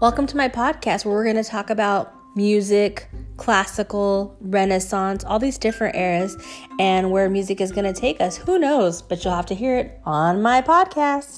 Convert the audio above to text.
Welcome to my podcast where we're going to talk about music, classical, renaissance, all these different eras, and where music is going to take us. Who knows? But you'll have to hear it on my podcast.